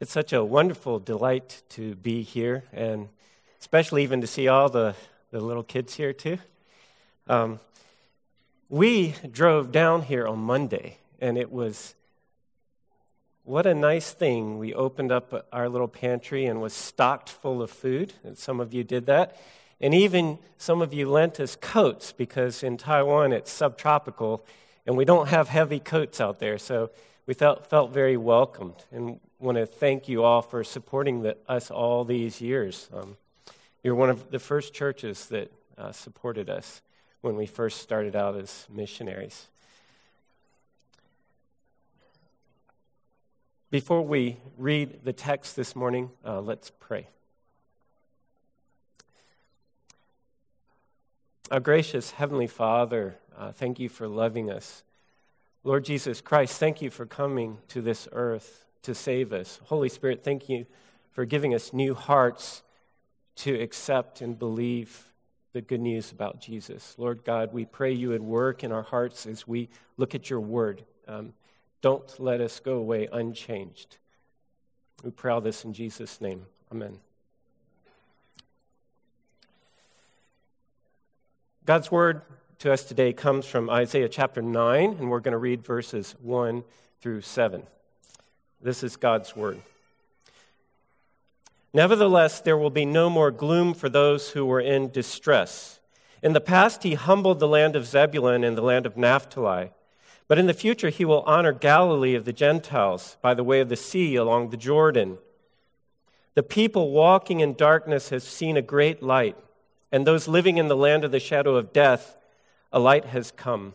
It's such a wonderful delight to be here, and especially even to see all the, the little kids here, too. Um, we drove down here on Monday, and it was what a nice thing. We opened up our little pantry and was stocked full of food, and some of you did that. And even some of you lent us coats because in Taiwan it's subtropical and we don't have heavy coats out there. So we felt, felt very welcomed and want to thank you all for supporting the, us all these years. Um, you're one of the first churches that uh, supported us when we first started out as missionaries. Before we read the text this morning, uh, let's pray. Our gracious Heavenly Father, uh, thank you for loving us. Lord Jesus Christ, thank you for coming to this earth to save us. Holy Spirit, thank you for giving us new hearts to accept and believe the good news about Jesus. Lord God, we pray you would work in our hearts as we look at your word. Um, don't let us go away unchanged. We pray all this in Jesus' name. Amen. God's word to us today comes from Isaiah chapter 9, and we're going to read verses 1 through 7. This is God's word. Nevertheless, there will be no more gloom for those who were in distress. In the past, he humbled the land of Zebulun and the land of Naphtali. But in the future, he will honor Galilee of the Gentiles by the way of the sea along the Jordan. The people walking in darkness have seen a great light and those living in the land of the shadow of death, a light has come.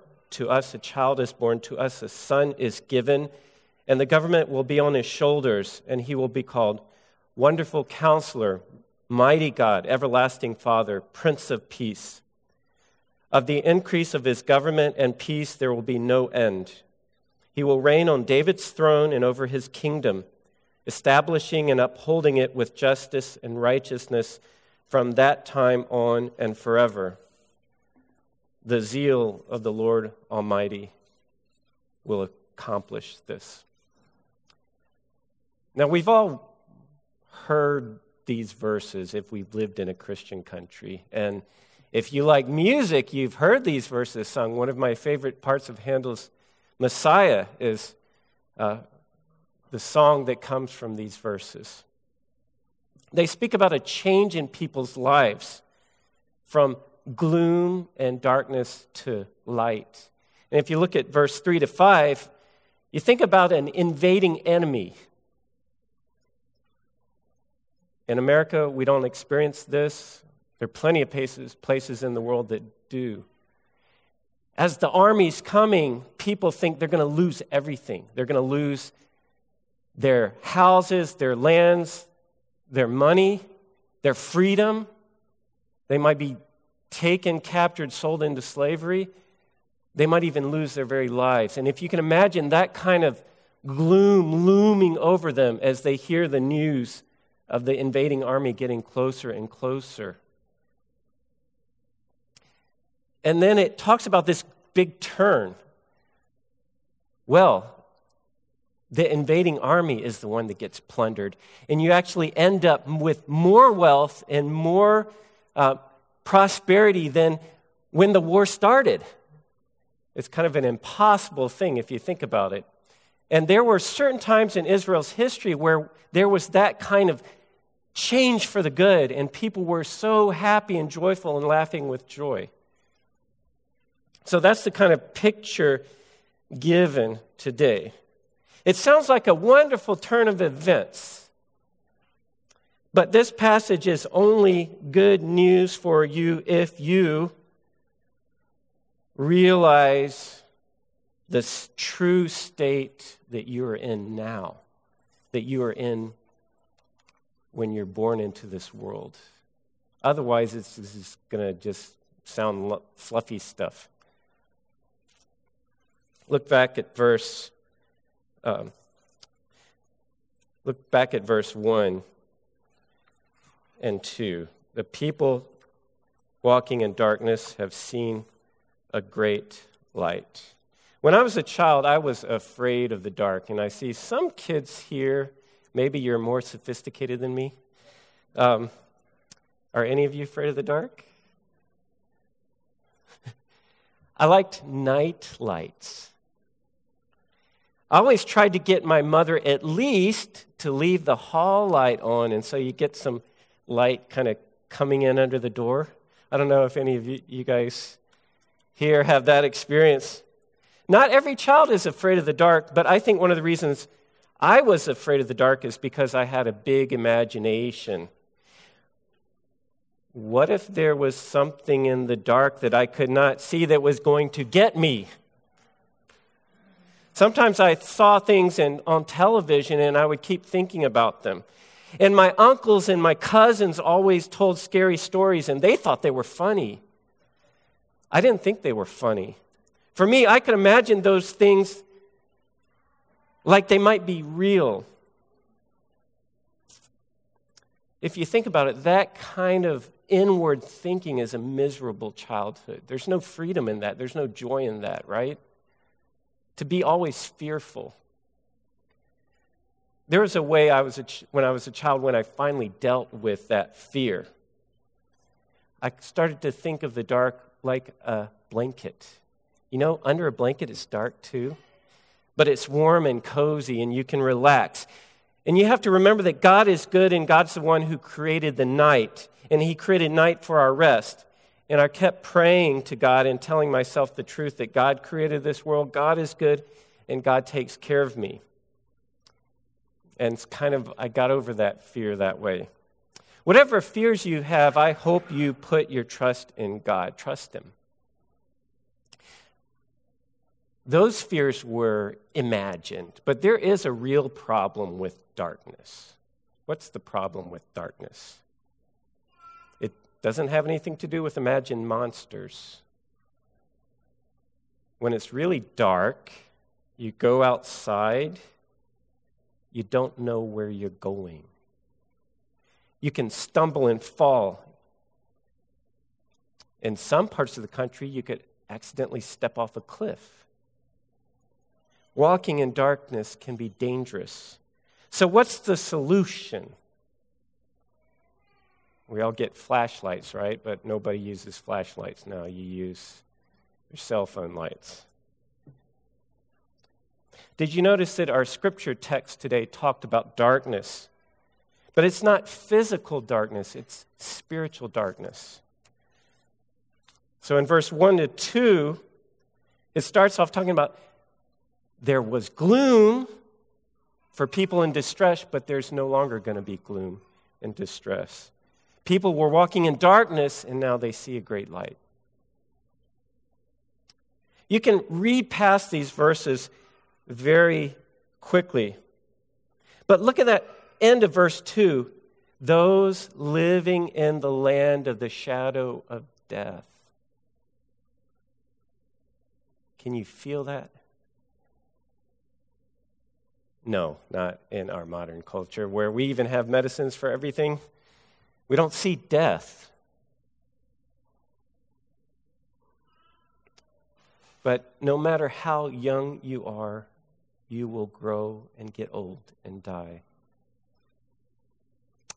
to us a child is born, to us a son is given, and the government will be on his shoulders, and he will be called Wonderful Counselor, Mighty God, Everlasting Father, Prince of Peace. Of the increase of his government and peace there will be no end. He will reign on David's throne and over his kingdom, establishing and upholding it with justice and righteousness from that time on and forever. The zeal of the Lord Almighty will accomplish this. Now, we've all heard these verses if we've lived in a Christian country. And if you like music, you've heard these verses sung. One of my favorite parts of Handel's Messiah is uh, the song that comes from these verses. They speak about a change in people's lives from gloom and darkness to light. And if you look at verse 3 to 5, you think about an invading enemy. In America, we don't experience this. There are plenty of places, places in the world that do. As the army's coming, people think they're going to lose everything. They're going to lose their houses, their lands, their money, their freedom. They might be taken, captured, sold into slavery. They might even lose their very lives. And if you can imagine that kind of gloom looming over them as they hear the news of the invading army getting closer and closer. And then it talks about this big turn. Well, the invading army is the one that gets plundered. And you actually end up with more wealth and more uh, prosperity than when the war started. It's kind of an impossible thing if you think about it. And there were certain times in Israel's history where there was that kind of change for the good, and people were so happy and joyful and laughing with joy. So that's the kind of picture given today. It sounds like a wonderful turn of events. But this passage is only good news for you if you realize the true state that you are in now, that you are in when you're born into this world. Otherwise, it's, is going to just sound fluffy stuff. Look back at verse. Um, look back at verse one and two. The people walking in darkness have seen a great light. When I was a child, I was afraid of the dark, and I see some kids here. Maybe you're more sophisticated than me. Um, are any of you afraid of the dark? I liked night lights. I always tried to get my mother at least to leave the hall light on, and so you get some light kind of coming in under the door. I don't know if any of you, you guys here have that experience. Not every child is afraid of the dark, but I think one of the reasons I was afraid of the dark is because I had a big imagination. What if there was something in the dark that I could not see that was going to get me? Sometimes I saw things in, on television and I would keep thinking about them. And my uncles and my cousins always told scary stories and they thought they were funny. I didn't think they were funny. For me, I could imagine those things like they might be real. If you think about it, that kind of inward thinking is a miserable childhood. There's no freedom in that, there's no joy in that, right? to be always fearful. There was a way I was ch- when I was a child when I finally dealt with that fear. I started to think of the dark like a blanket. You know, under a blanket it's dark too, but it's warm and cozy and you can relax. And you have to remember that God is good and God's the one who created the night, and He created night for our rest. And I kept praying to God and telling myself the truth that God created this world, God is good, and God takes care of me. And it's kind of, I got over that fear that way. Whatever fears you have, I hope you put your trust in God. Trust Him. Those fears were imagined, but there is a real problem with darkness. What's the problem with darkness? It doesn't have anything to do with imagined monsters. When it's really dark, you go outside, you don't know where you're going. You can stumble and fall. In some parts of the country, you could accidentally step off a cliff. Walking in darkness can be dangerous. So, what's the solution? We all get flashlights, right? But nobody uses flashlights now. You use your cell phone lights. Did you notice that our scripture text today talked about darkness? But it's not physical darkness, it's spiritual darkness. So in verse 1 to 2, it starts off talking about there was gloom for people in distress, but there's no longer going to be gloom and distress. People were walking in darkness, and now they see a great light. You can read past these verses very quickly. But look at that end of verse 2 those living in the land of the shadow of death. Can you feel that? No, not in our modern culture where we even have medicines for everything. We don't see death. But no matter how young you are, you will grow and get old and die.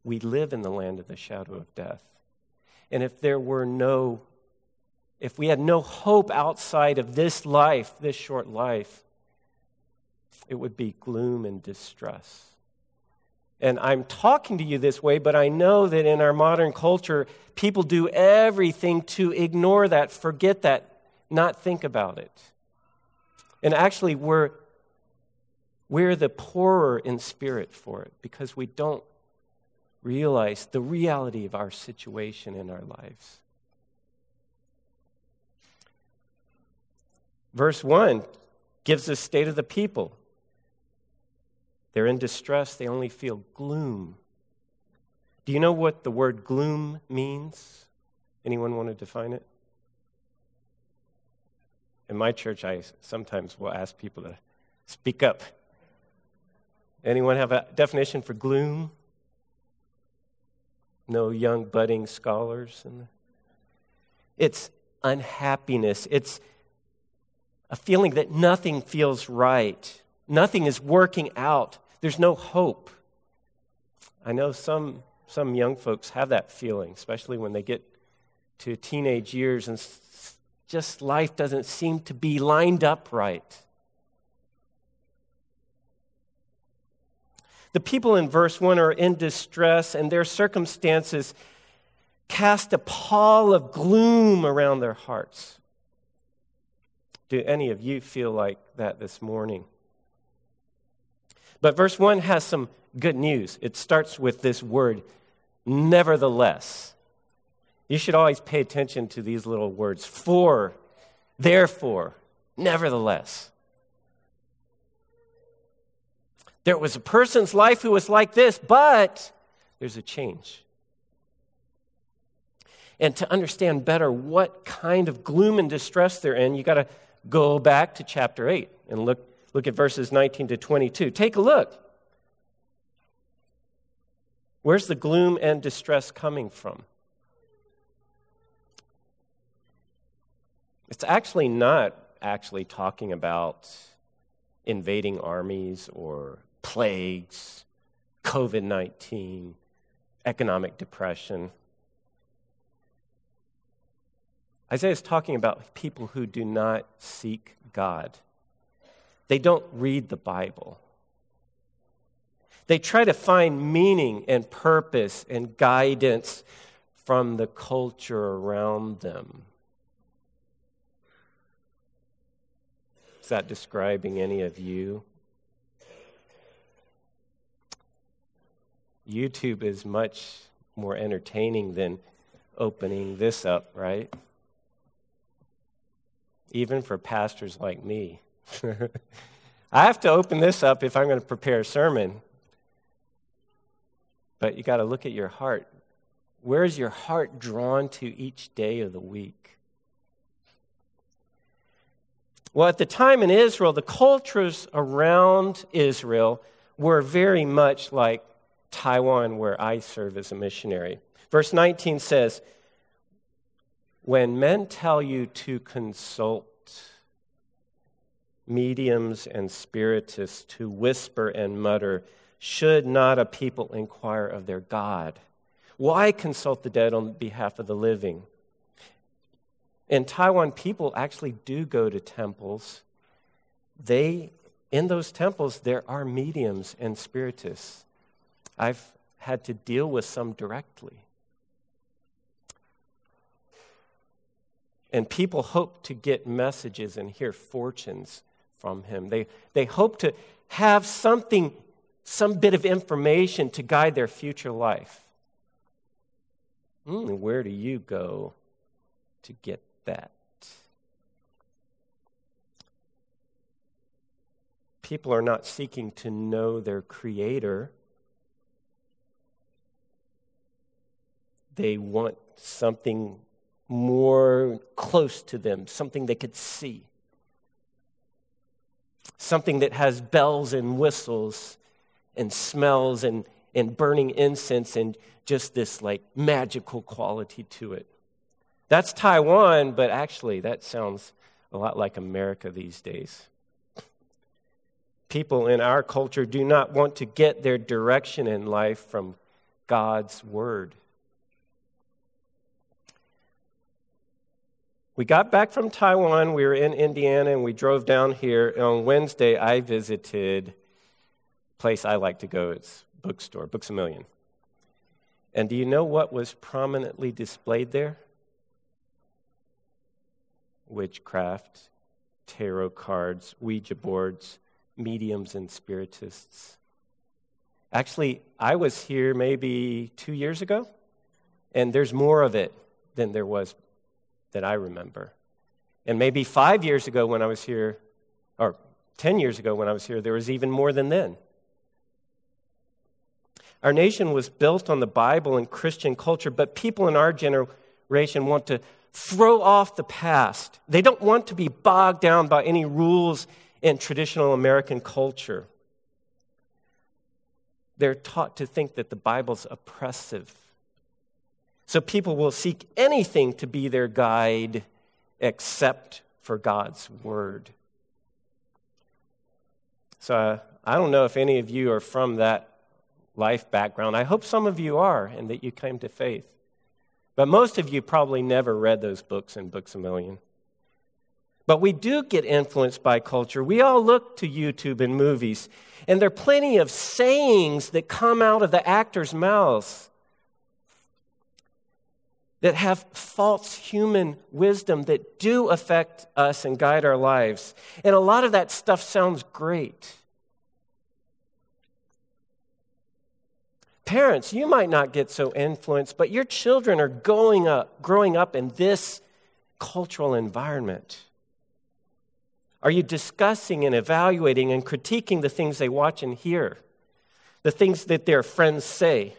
We live in the land of the shadow of death. And if there were no, if we had no hope outside of this life, this short life, it would be gloom and distress. And I'm talking to you this way, but I know that in our modern culture, people do everything to ignore that, forget that, not think about it. And actually, we're, we're the poorer in spirit for it because we don't realize the reality of our situation in our lives. Verse 1 gives the state of the people. They're in distress, they only feel gloom. Do you know what the word gloom means? Anyone want to define it? In my church, I sometimes will ask people to speak up. Anyone have a definition for gloom? No young budding scholars. It's unhappiness. It's a feeling that nothing feels right. Nothing is working out. There's no hope. I know some, some young folks have that feeling, especially when they get to teenage years and just life doesn't seem to be lined up right. The people in verse 1 are in distress, and their circumstances cast a pall of gloom around their hearts. Do any of you feel like that this morning? But verse 1 has some good news. It starts with this word, nevertheless. You should always pay attention to these little words for, therefore, nevertheless. There was a person's life who was like this, but there's a change. And to understand better what kind of gloom and distress they're in, you got to go back to chapter 8 and look, look at verses 19 to 22. Take a look. Where's the gloom and distress coming from? It's actually not actually talking about invading armies or plagues, COVID 19, economic depression. Isaiah is talking about people who do not seek God. They don't read the Bible. They try to find meaning and purpose and guidance from the culture around them. Is that describing any of you? YouTube is much more entertaining than opening this up, right? Even for pastors like me. I have to open this up if I'm going to prepare a sermon. But you got to look at your heart. Where is your heart drawn to each day of the week? Well, at the time in Israel, the cultures around Israel were very much like Taiwan, where I serve as a missionary. Verse 19 says, When men tell you to consult mediums and spiritists to whisper and mutter, should not a people inquire of their God? Why consult the dead on behalf of the living? In Taiwan, people actually do go to temples. They, in those temples, there are mediums and spiritists. I've had to deal with some directly. And people hope to get messages and hear fortunes from him. They, they hope to have something, some bit of information to guide their future life. Mm, where do you go to get that? People are not seeking to know their Creator They want something more close to them, something they could see. Something that has bells and whistles and smells and, and burning incense and just this like magical quality to it. That's Taiwan, but actually, that sounds a lot like America these days. People in our culture do not want to get their direction in life from God's Word. We got back from Taiwan. We were in Indiana and we drove down here. On Wednesday, I visited a place I like to go. It's bookstore, Books a Million. And do you know what was prominently displayed there? Witchcraft, tarot cards, Ouija boards, mediums, and spiritists. Actually, I was here maybe two years ago, and there's more of it than there was that I remember. And maybe five years ago when I was here, or 10 years ago when I was here, there was even more than then. Our nation was built on the Bible and Christian culture, but people in our generation want to throw off the past. They don't want to be bogged down by any rules in traditional American culture. They're taught to think that the Bible's oppressive. So people will seek anything to be their guide except for God's Word. So uh, I don't know if any of you are from that life background. I hope some of you are and that you came to faith. But most of you probably never read those books in Books a Million. But we do get influenced by culture. We all look to YouTube and movies, and there are plenty of sayings that come out of the actors' mouths that have false human wisdom that do affect us and guide our lives. And a lot of that stuff sounds great. Parents, you might not get so influenced, but your children are going up, growing up in this cultural environment. Are you discussing and evaluating and critiquing the things they watch and hear? The things that their friends say?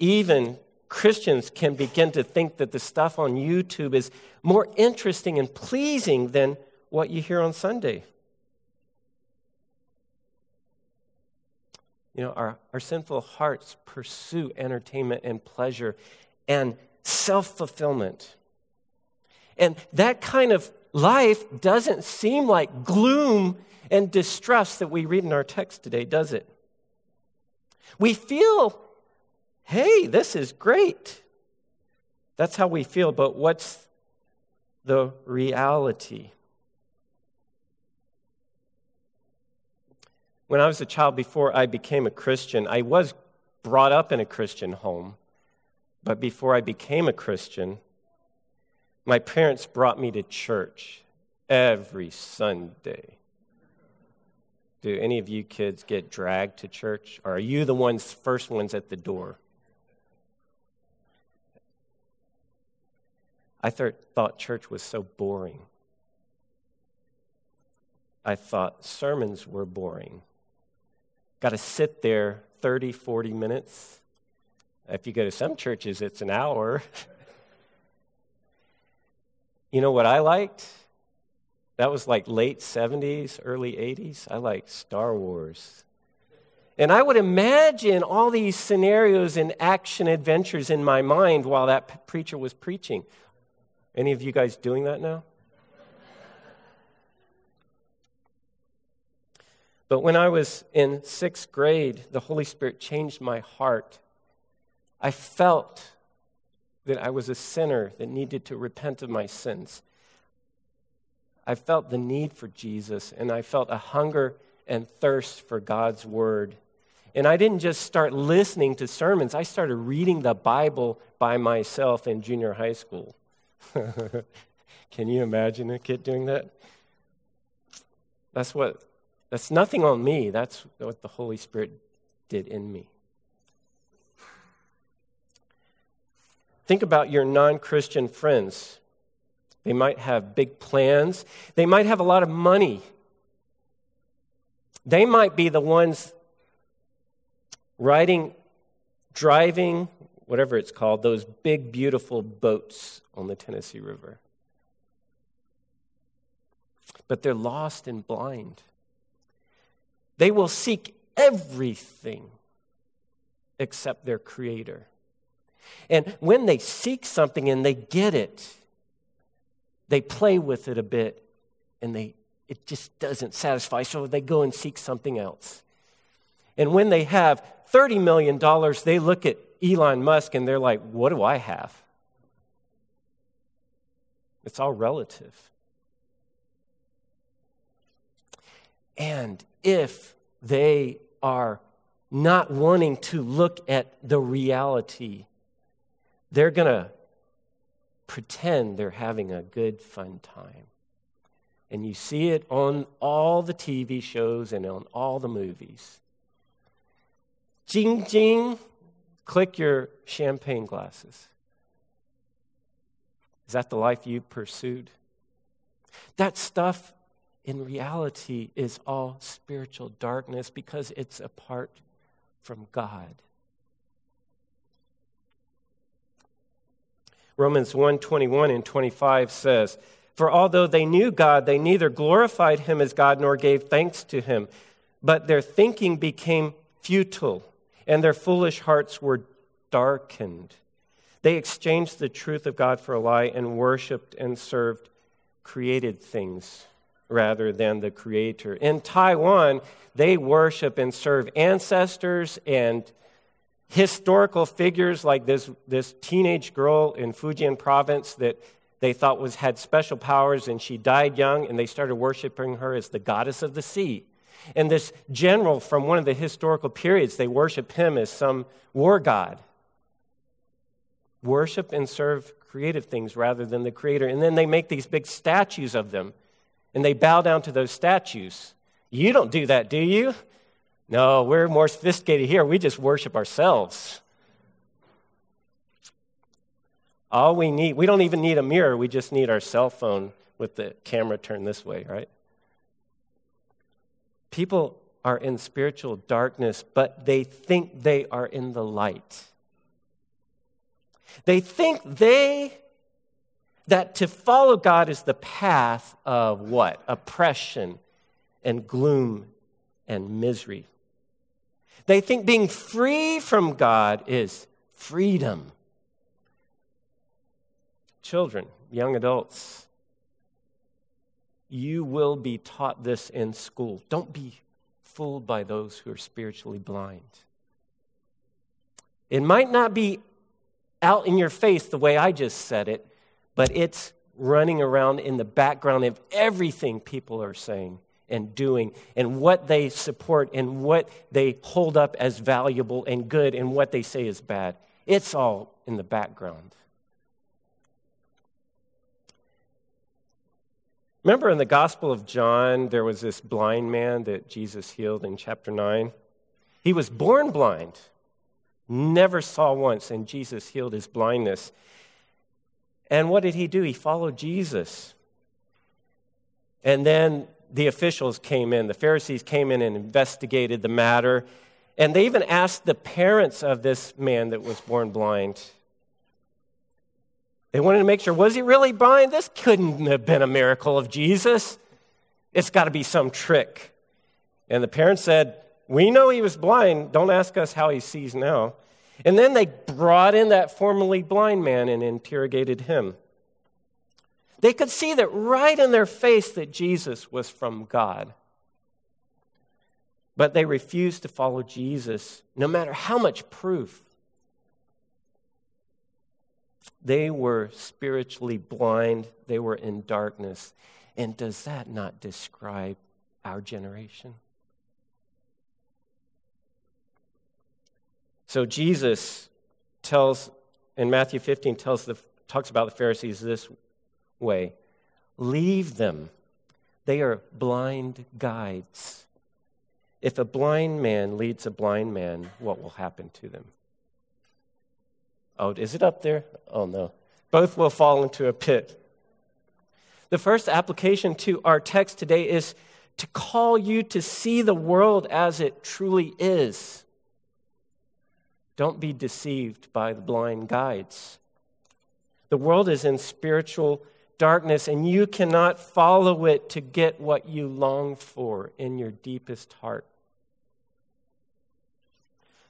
Even Christians can begin to think that the stuff on YouTube is more interesting and pleasing than what you hear on Sunday. You know, our, our sinful hearts pursue entertainment and pleasure and self fulfillment. And that kind of life doesn't seem like gloom and distress that we read in our text today, does it? We feel, hey, this is great. That's how we feel, but what's the reality? When I was a child, before I became a Christian, I was brought up in a Christian home. But before I became a Christian, my parents brought me to church every Sunday. Do any of you kids get dragged to church? Or are you the ones, first ones at the door? I th- thought church was so boring. I thought sermons were boring. Got to sit there 30, 40 minutes. If you go to some churches, it's an hour. you know what I liked? That was like late 70s, early 80s. I liked Star Wars. And I would imagine all these scenarios and action adventures in my mind while that preacher was preaching. Any of you guys doing that now? But when I was in sixth grade, the Holy Spirit changed my heart. I felt that I was a sinner that needed to repent of my sins. I felt the need for Jesus, and I felt a hunger and thirst for God's Word. And I didn't just start listening to sermons, I started reading the Bible by myself in junior high school. Can you imagine a kid doing that? That's what that's nothing on me. That's what the Holy Spirit did in me. Think about your non Christian friends. They might have big plans, they might have a lot of money. They might be the ones riding, driving, whatever it's called, those big, beautiful boats on the Tennessee River. But they're lost and blind. They will seek everything except their Creator. And when they seek something and they get it, they play with it a bit and they, it just doesn't satisfy, so they go and seek something else. And when they have $30 million, they look at Elon Musk and they're like, What do I have? It's all relative. And if they are not wanting to look at the reality, they're going to pretend they're having a good, fun time. And you see it on all the TV shows and on all the movies. Jing, jing, click your champagne glasses. Is that the life you pursued? That stuff in reality is all spiritual darkness because it's apart from God. Romans 1:21 and 25 says, "For although they knew God, they neither glorified him as God nor gave thanks to him, but their thinking became futile, and their foolish hearts were darkened. They exchanged the truth of God for a lie and worshiped and served created things rather than the creator. In Taiwan, they worship and serve ancestors and historical figures like this, this teenage girl in Fujian province that they thought was had special powers and she died young and they started worshiping her as the goddess of the sea. And this general from one of the historical periods, they worship him as some war god. Worship and serve creative things rather than the creator. And then they make these big statues of them and they bow down to those statues. You don't do that, do you? No, we're more sophisticated here. We just worship ourselves. All we need, we don't even need a mirror, we just need our cell phone with the camera turned this way, right? People are in spiritual darkness, but they think they are in the light. They think they that to follow God is the path of what? Oppression and gloom and misery. They think being free from God is freedom. Children, young adults, you will be taught this in school. Don't be fooled by those who are spiritually blind. It might not be out in your face the way I just said it, but it's running around in the background of everything people are saying and doing and what they support and what they hold up as valuable and good and what they say is bad. It's all in the background. Remember in the Gospel of John, there was this blind man that Jesus healed in chapter 9? He was born blind, never saw once, and Jesus healed his blindness. And what did he do? He followed Jesus. And then the officials came in, the Pharisees came in and investigated the matter. And they even asked the parents of this man that was born blind. They wanted to make sure was he really blind? This couldn't have been a miracle of Jesus. It's got to be some trick. And the parents said, We know he was blind. Don't ask us how he sees now. And then they brought in that formerly blind man and interrogated him. They could see that right in their face that Jesus was from God. But they refused to follow Jesus, no matter how much proof. They were spiritually blind, they were in darkness. And does that not describe our generation? So Jesus tells in Matthew 15 tells the, talks about the Pharisees this way. Leave them. They are blind guides. If a blind man leads a blind man, what will happen to them? Oh, is it up there? Oh no. Both will fall into a pit. The first application to our text today is to call you to see the world as it truly is. Don't be deceived by the blind guides. The world is in spiritual darkness, and you cannot follow it to get what you long for in your deepest heart.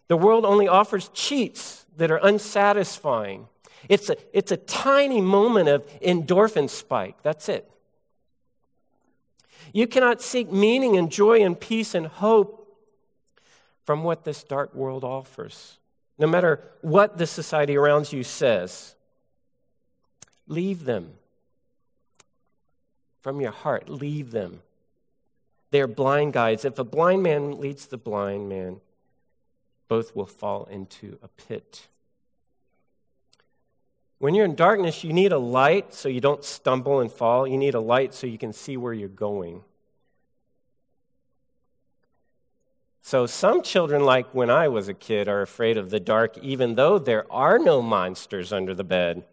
The world only offers cheats that are unsatisfying. It's a, it's a tiny moment of endorphin spike. That's it. You cannot seek meaning and joy and peace and hope from what this dark world offers no matter what the society around you says. Leave them from your heart. Leave them. They are blind guides. If a blind man leads the blind man, both will fall into a pit. When you're in darkness, you need a light so you don't stumble and fall. You need a light so you can see where you're going. So, some children, like when I was a kid, are afraid of the dark, even though there are no monsters under the bed.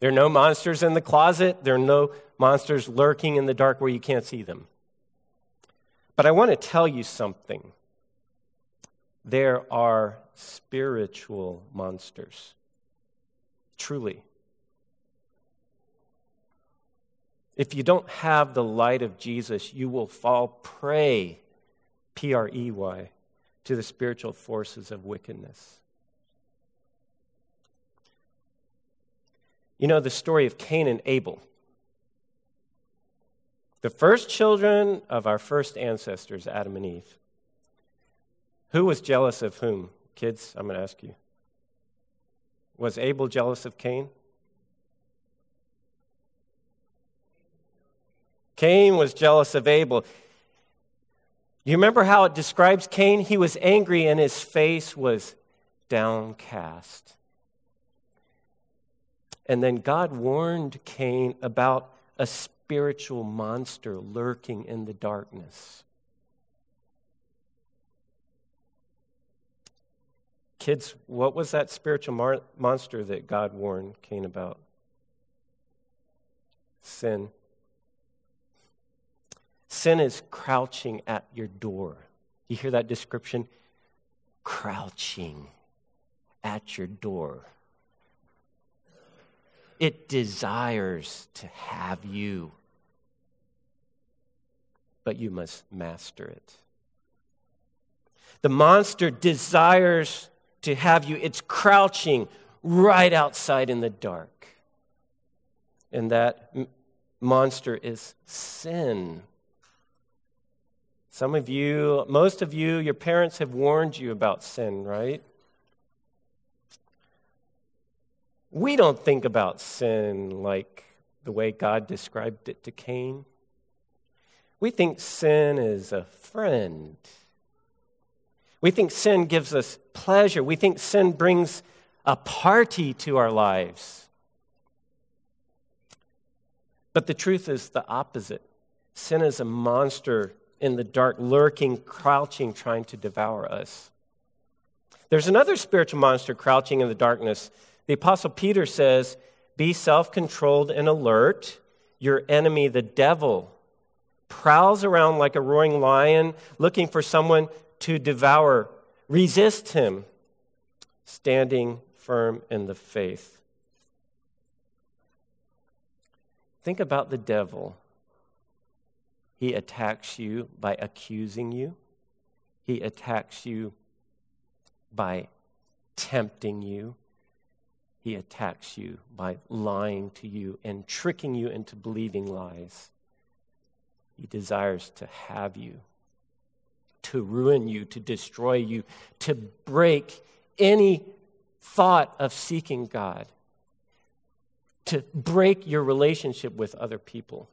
There are no monsters in the closet. There are no monsters lurking in the dark where you can't see them. But I want to tell you something. There are spiritual monsters. Truly. If you don't have the light of Jesus, you will fall prey, P R E Y, to the spiritual forces of wickedness. You know the story of Cain and Abel. The first children of our first ancestors, Adam and Eve. Who was jealous of whom? Kids, I'm going to ask you. Was Abel jealous of Cain? Cain was jealous of Abel. You remember how it describes Cain? He was angry and his face was downcast. And then God warned Cain about a spiritual monster lurking in the darkness. Kids, what was that spiritual mar- monster that God warned Cain about? Sin. Sin is crouching at your door. You hear that description? Crouching at your door. It desires to have you, but you must master it. The monster desires to have you, it's crouching right outside in the dark. And that m- monster is sin. Some of you, most of you, your parents have warned you about sin, right? We don't think about sin like the way God described it to Cain. We think sin is a friend we think sin gives us pleasure. We think sin brings a party to our lives. But the truth is the opposite. Sin is a monster in the dark, lurking, crouching, trying to devour us. There's another spiritual monster crouching in the darkness. The Apostle Peter says, Be self controlled and alert. Your enemy, the devil, prowls around like a roaring lion looking for someone to devour. Resist him, standing firm in the faith. Think about the devil. He attacks you by accusing you, he attacks you by tempting you. He attacks you by lying to you and tricking you into believing lies. He desires to have you to ruin you, to destroy you, to break any thought of seeking God, to break your relationship with other people,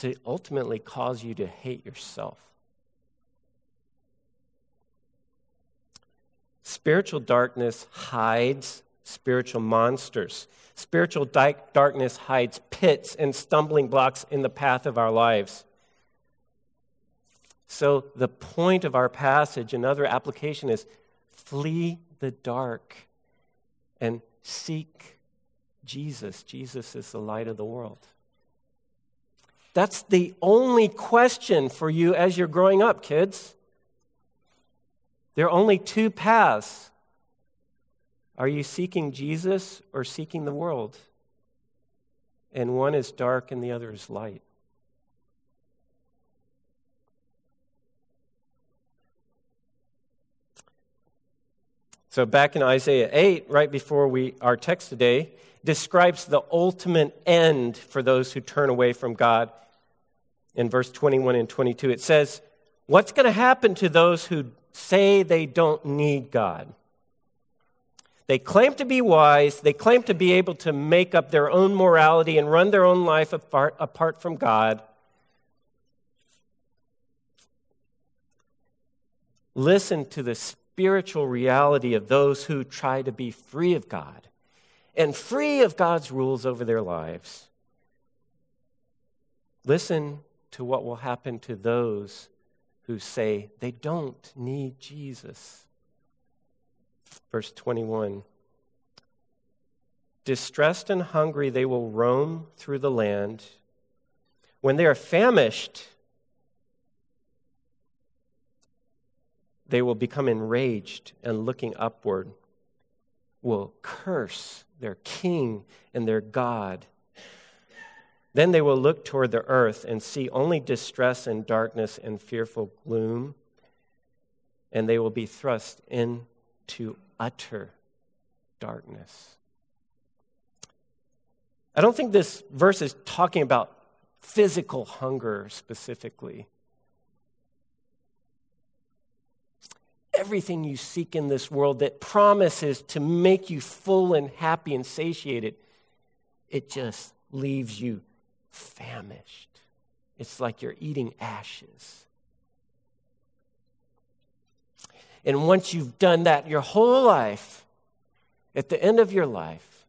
to ultimately cause you to hate yourself. Spiritual darkness hides spiritual monsters. Spiritual di- darkness hides pits and stumbling blocks in the path of our lives. So, the point of our passage, another application is flee the dark and seek Jesus. Jesus is the light of the world. That's the only question for you as you're growing up, kids. There are only two paths. Are you seeking Jesus or seeking the world? And one is dark and the other is light. So, back in Isaiah 8, right before we, our text today, describes the ultimate end for those who turn away from God. In verse 21 and 22, it says, What's going to happen to those who say they don't need God? They claim to be wise, they claim to be able to make up their own morality and run their own life apart, apart from God. Listen to the spiritual reality of those who try to be free of God and free of God's rules over their lives. Listen to what will happen to those who say they don't need Jesus. Verse 21 Distressed and hungry, they will roam through the land. When they are famished, they will become enraged and looking upward will curse their king and their God. Then they will look toward the earth and see only distress and darkness and fearful gloom, and they will be thrust into utter darkness. I don't think this verse is talking about physical hunger specifically. Everything you seek in this world that promises to make you full and happy and satiated, it just leaves you famished. It's like you're eating ashes. And once you've done that your whole life, at the end of your life,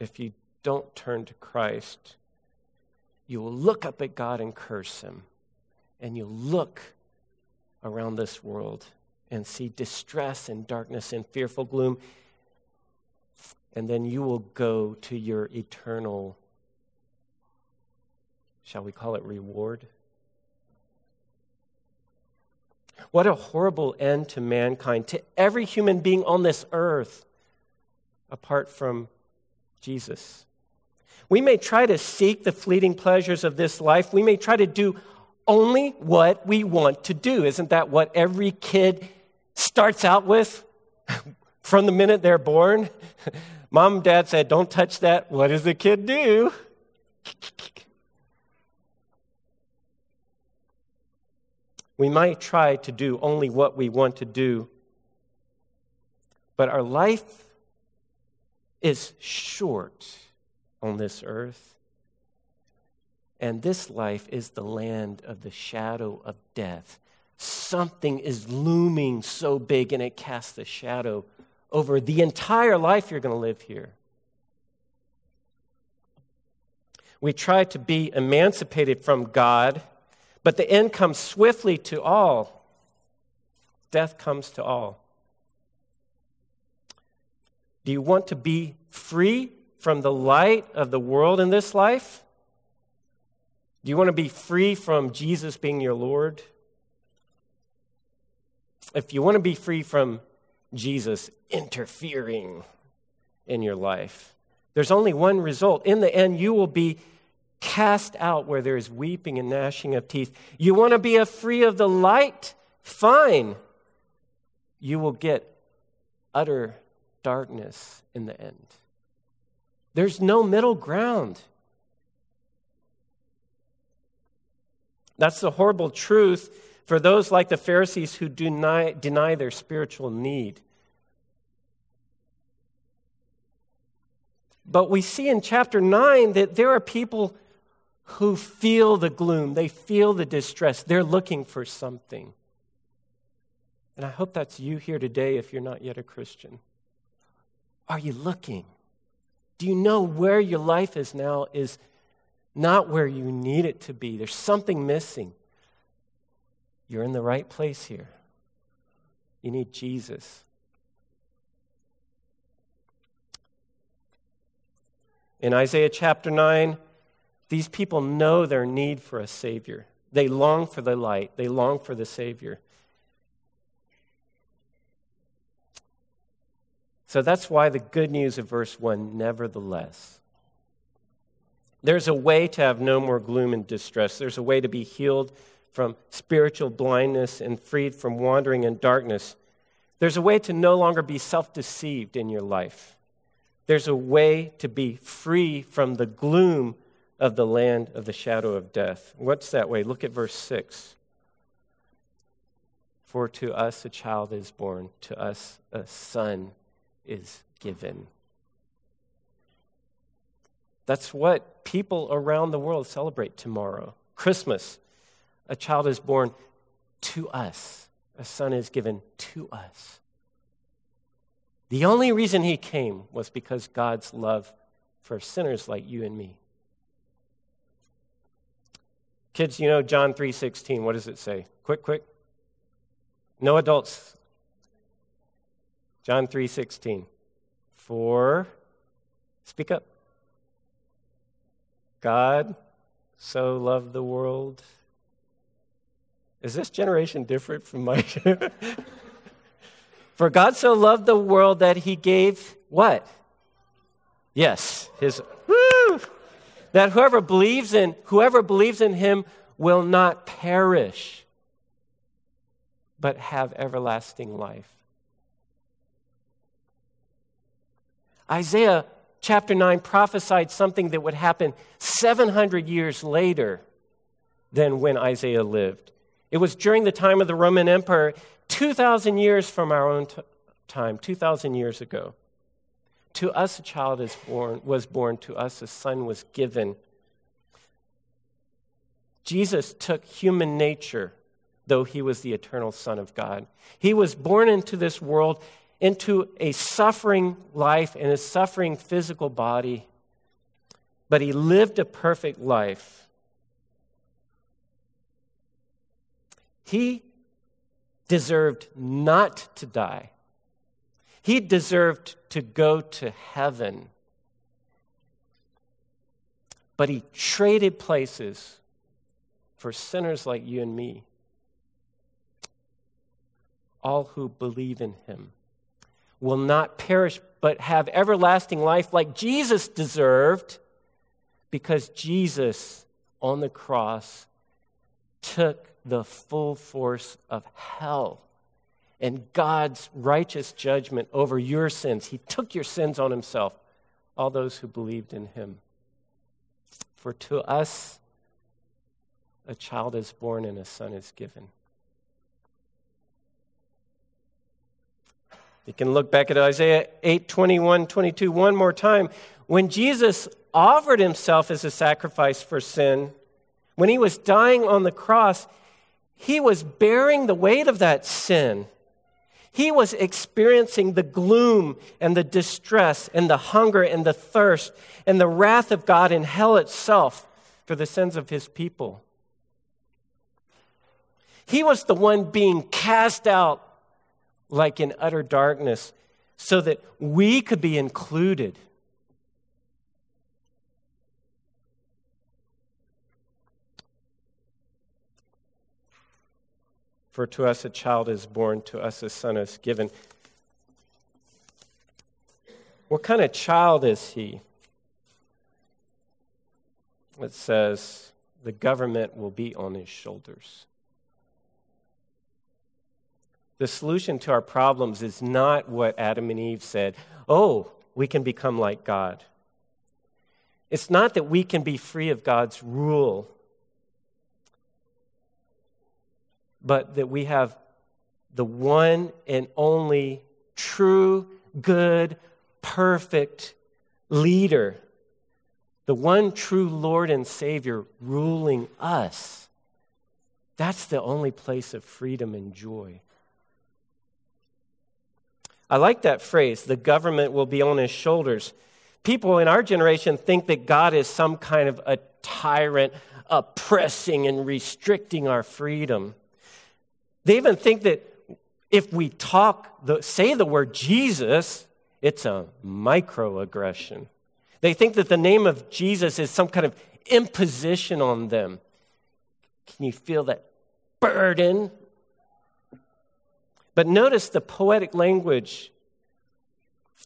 if you don't turn to Christ, you will look up at God and curse Him. And you look around this world and see distress and darkness and fearful gloom. And then you will go to your eternal, shall we call it reward? What a horrible end to mankind, to every human being on this earth, apart from Jesus. We may try to seek the fleeting pleasures of this life. We may try to do only what we want to do. Isn't that what every kid starts out with from the minute they're born? Mom and dad said, Don't touch that. What does the kid do? We might try to do only what we want to do, but our life is short on this earth. And this life is the land of the shadow of death. Something is looming so big and it casts a shadow over the entire life you're going to live here. We try to be emancipated from God but the end comes swiftly to all. Death comes to all. Do you want to be free from the light of the world in this life? Do you want to be free from Jesus being your Lord? If you want to be free from Jesus interfering in your life, there's only one result. In the end, you will be cast out where there is weeping and gnashing of teeth. You want to be free of the light? Fine. You will get utter darkness in the end. There's no middle ground. That's the horrible truth for those like the Pharisees who deny, deny their spiritual need. But we see in chapter 9 that there are people who feel the gloom, they feel the distress, they're looking for something. And I hope that's you here today if you're not yet a Christian. Are you looking? Do you know where your life is now is not where you need it to be? There's something missing. You're in the right place here. You need Jesus. In Isaiah chapter 9, these people know their need for a Savior. They long for the light, they long for the Savior. So that's why the good news of verse 1 nevertheless. There's a way to have no more gloom and distress. There's a way to be healed from spiritual blindness and freed from wandering in darkness. There's a way to no longer be self deceived in your life. There's a way to be free from the gloom of the land of the shadow of death. What's that way? Look at verse 6. For to us a child is born, to us a son is given. That's what people around the world celebrate tomorrow. Christmas, a child is born to us, a son is given to us. The only reason he came was because God's love for sinners like you and me. Kids, you know John 3:16, what does it say? Quick, quick. No adults. John 3:16. For speak up. God so loved the world Is this generation different from my? For God so loved the world that he gave what? Yes, his woo, that whoever believes in whoever believes in him will not perish but have everlasting life. Isaiah chapter 9 prophesied something that would happen 700 years later than when Isaiah lived. It was during the time of the Roman Empire, 2,000 years from our own t- time, 2,000 years ago. To us a child is born, was born, to us a son was given. Jesus took human nature, though he was the eternal Son of God. He was born into this world, into a suffering life and a suffering physical body, but he lived a perfect life. He deserved not to die. He deserved to go to heaven. But he traded places for sinners like you and me, all who believe in him will not perish but have everlasting life like Jesus deserved because Jesus on the cross took the full force of hell and God's righteous judgment over your sins. He took your sins on himself, all those who believed in him. For to us a child is born and a son is given. You can look back at Isaiah 8 21, 22 one more time. When Jesus offered himself as a sacrifice for sin, when he was dying on the cross, he was bearing the weight of that sin. He was experiencing the gloom and the distress and the hunger and the thirst and the wrath of God in hell itself for the sins of his people. He was the one being cast out like in utter darkness, so that we could be included. For to us a child is born, to us a son is given. What kind of child is he? It says, the government will be on his shoulders. The solution to our problems is not what Adam and Eve said oh, we can become like God. It's not that we can be free of God's rule, but that we have the one and only true, good, perfect leader, the one true Lord and Savior ruling us. That's the only place of freedom and joy. I like that phrase the government will be on his shoulders. People in our generation think that God is some kind of a tyrant oppressing and restricting our freedom. They even think that if we talk, the, say the word Jesus, it's a microaggression. They think that the name of Jesus is some kind of imposition on them. Can you feel that burden but notice the poetic language.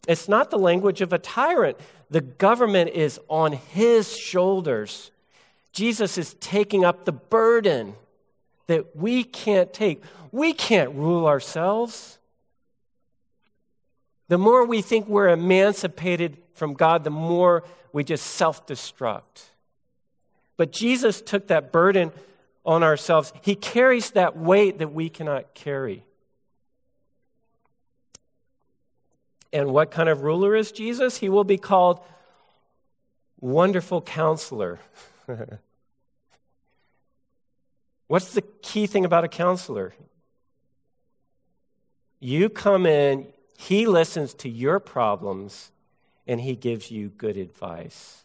It's not the language of a tyrant. The government is on his shoulders. Jesus is taking up the burden that we can't take. We can't rule ourselves. The more we think we're emancipated from God, the more we just self destruct. But Jesus took that burden on ourselves. He carries that weight that we cannot carry. And what kind of ruler is Jesus? He will be called Wonderful Counselor. What's the key thing about a counselor? You come in, he listens to your problems, and he gives you good advice.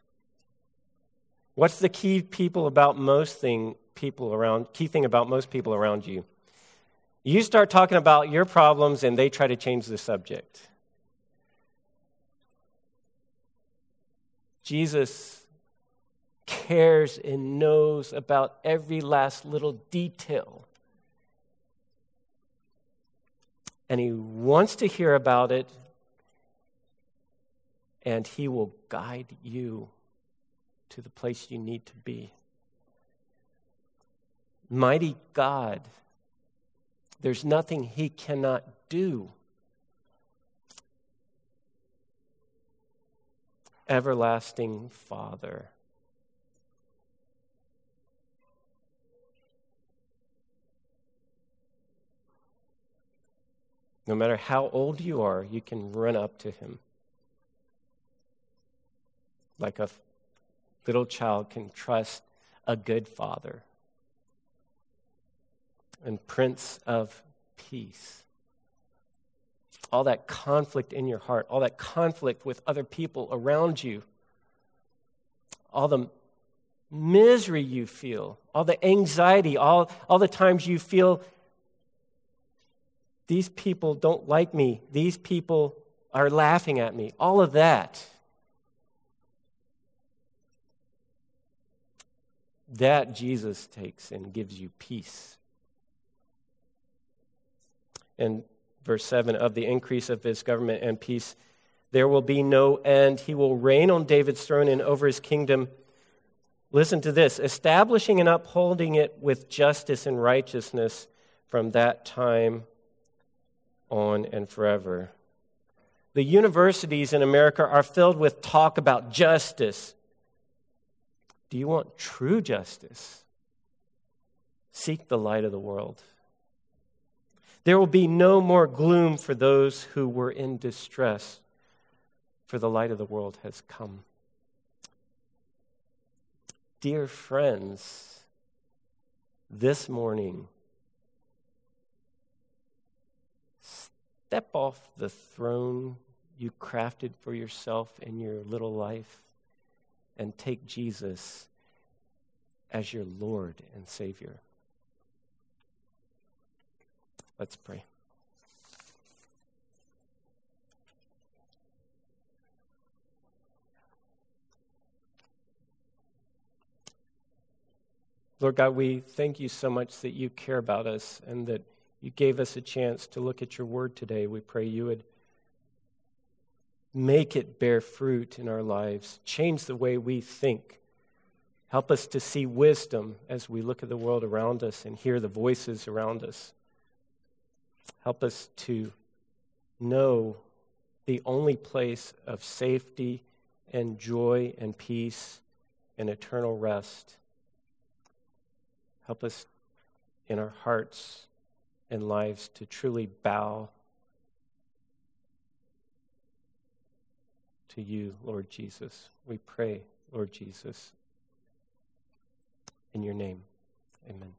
What's the key people about most thing people around key thing about most people around you? You start talking about your problems and they try to change the subject. Jesus cares and knows about every last little detail. And he wants to hear about it, and he will guide you to the place you need to be. Mighty God, there's nothing he cannot do. Everlasting Father. No matter how old you are, you can run up to him. Like a little child can trust a good father. And Prince of Peace. All that conflict in your heart, all that conflict with other people around you, all the misery you feel, all the anxiety, all, all the times you feel these people don't like me. These people are laughing at me. All of that. That Jesus takes and gives you peace. And verse 7 of the increase of his government and peace, there will be no end. He will reign on David's throne and over his kingdom. Listen to this establishing and upholding it with justice and righteousness from that time on and forever. The universities in America are filled with talk about justice. Do you want true justice? Seek the light of the world. There will be no more gloom for those who were in distress, for the light of the world has come. Dear friends, this morning, Step off the throne you crafted for yourself in your little life and take Jesus as your Lord and Savior. Let's pray. Lord God, we thank you so much that you care about us and that you gave us a chance to look at your word today. We pray you would make it bear fruit in our lives, change the way we think. Help us to see wisdom as we look at the world around us and hear the voices around us. Help us to know the only place of safety and joy and peace and eternal rest. Help us in our hearts and lives to truly bow to you, Lord Jesus. We pray, Lord Jesus, in your name. Amen.